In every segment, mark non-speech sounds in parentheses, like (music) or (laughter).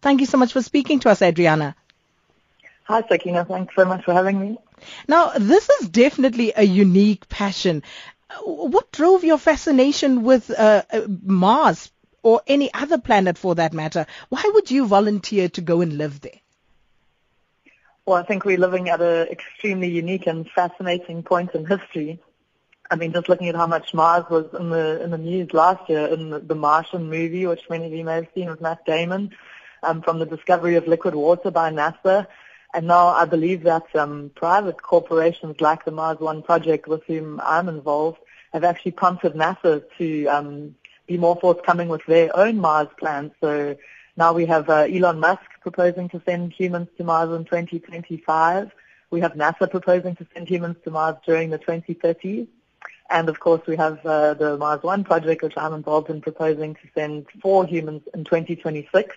Thank you so much for speaking to us, Adriana. Hi, Sakina. Thanks so much for having me. Now, this is definitely a unique passion. What drove your fascination with uh, uh, Mars or any other planet for that matter? Why would you volunteer to go and live there? Well, I think we're living at an extremely unique and fascinating point in history. I mean, just looking at how much Mars was in the in the news last year in the, the Martian movie, which many of you may have seen with Matt Damon, um, from the discovery of liquid water by NASA. And now I believe that um, private corporations like the Mars One project, with whom I'm involved, have actually prompted NASA to um, be more forthcoming with their own Mars plans. So now we have uh, Elon Musk proposing to send humans to Mars in 2025. We have NASA proposing to send humans to Mars during the 2030s. And of course, we have uh, the Mars One project, which I'm involved in proposing to send four humans in 2026.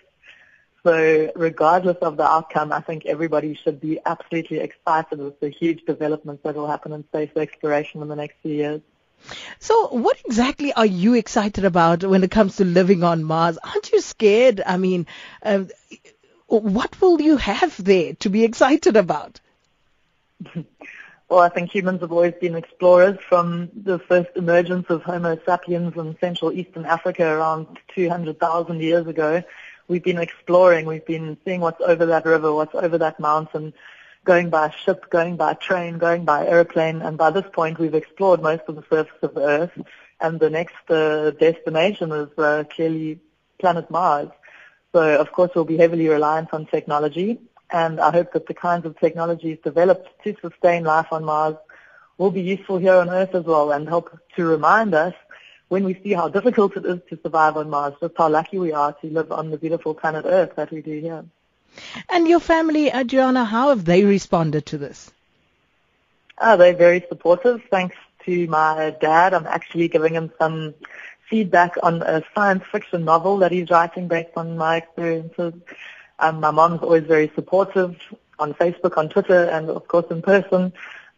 So regardless of the outcome, I think everybody should be absolutely excited with the huge developments that will happen in space exploration in the next few years. So what exactly are you excited about when it comes to living on Mars? Aren't you scared? I mean, uh, what will you have there to be excited about? (laughs) well, I think humans have always been explorers from the first emergence of Homo sapiens in Central Eastern Africa around 200,000 years ago we've been exploring, we've been seeing what's over that river, what's over that mountain, going by ship, going by train, going by airplane, and by this point we've explored most of the surface of the Earth, and the next uh, destination is uh, clearly planet Mars. So of course we'll be heavily reliant on technology, and I hope that the kinds of technologies developed to sustain life on Mars will be useful here on Earth as well and help to remind us when we see how difficult it is to survive on Mars, just how lucky we are to live on the beautiful planet Earth that we do here. And your family, Adriana, how have they responded to this? Oh, they're very supportive. Thanks to my dad, I'm actually giving him some feedback on a science fiction novel that he's writing based on my experiences. Um, my mom's always very supportive on Facebook, on Twitter, and of course in person.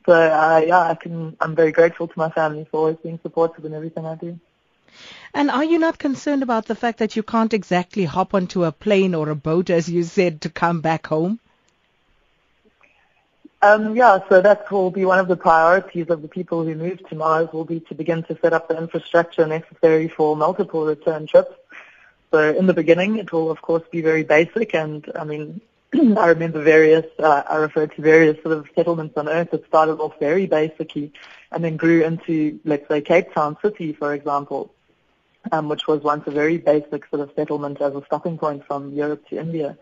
So uh, yeah, I can. I'm very grateful to my family for always being supportive in everything I do. And are you not concerned about the fact that you can't exactly hop onto a plane or a boat, as you said, to come back home? Um, yeah, so that will be one of the priorities of the people who move to Mars will be to begin to set up the infrastructure necessary for multiple return trips. So in the beginning, it will of course be very basic, and I mean, (clears throat) I remember various, uh, I referred to various sort of settlements on Earth that started off very basically and then grew into, let's say, Cape Town City, for example, um, which was once a very basic sort of settlement as a stopping point from Europe to India.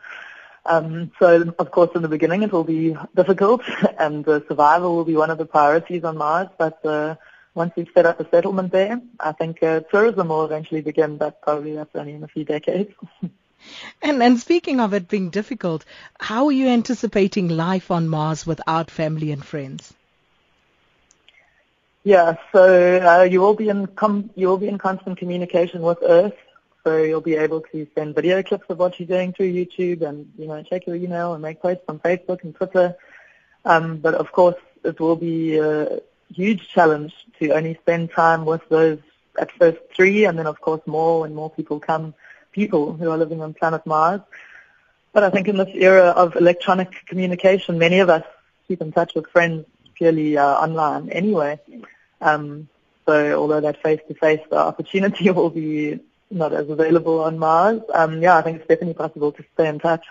Um, so, of course, in the beginning it will be difficult (laughs) and uh, survival will be one of the priorities on Mars, but uh, once we've set up a settlement there, I think uh, tourism will eventually begin, but probably that's only in a few decades. (laughs) And, and speaking of it being difficult, how are you anticipating life on Mars without family and friends? Yeah, so uh, you will be in com- you will be in constant communication with Earth. So you'll be able to send video clips of what you're doing through YouTube, and you know check your email and make posts on Facebook and Twitter. Um, but of course, it will be a huge challenge to only spend time with those at first three, and then of course more and more people come people who are living on planet Mars. But I think in this era of electronic communication, many of us keep in touch with friends purely uh, online anyway. Um, so although that face-to-face opportunity (laughs) will be not as available on Mars, um, yeah, I think it's definitely possible to stay in touch.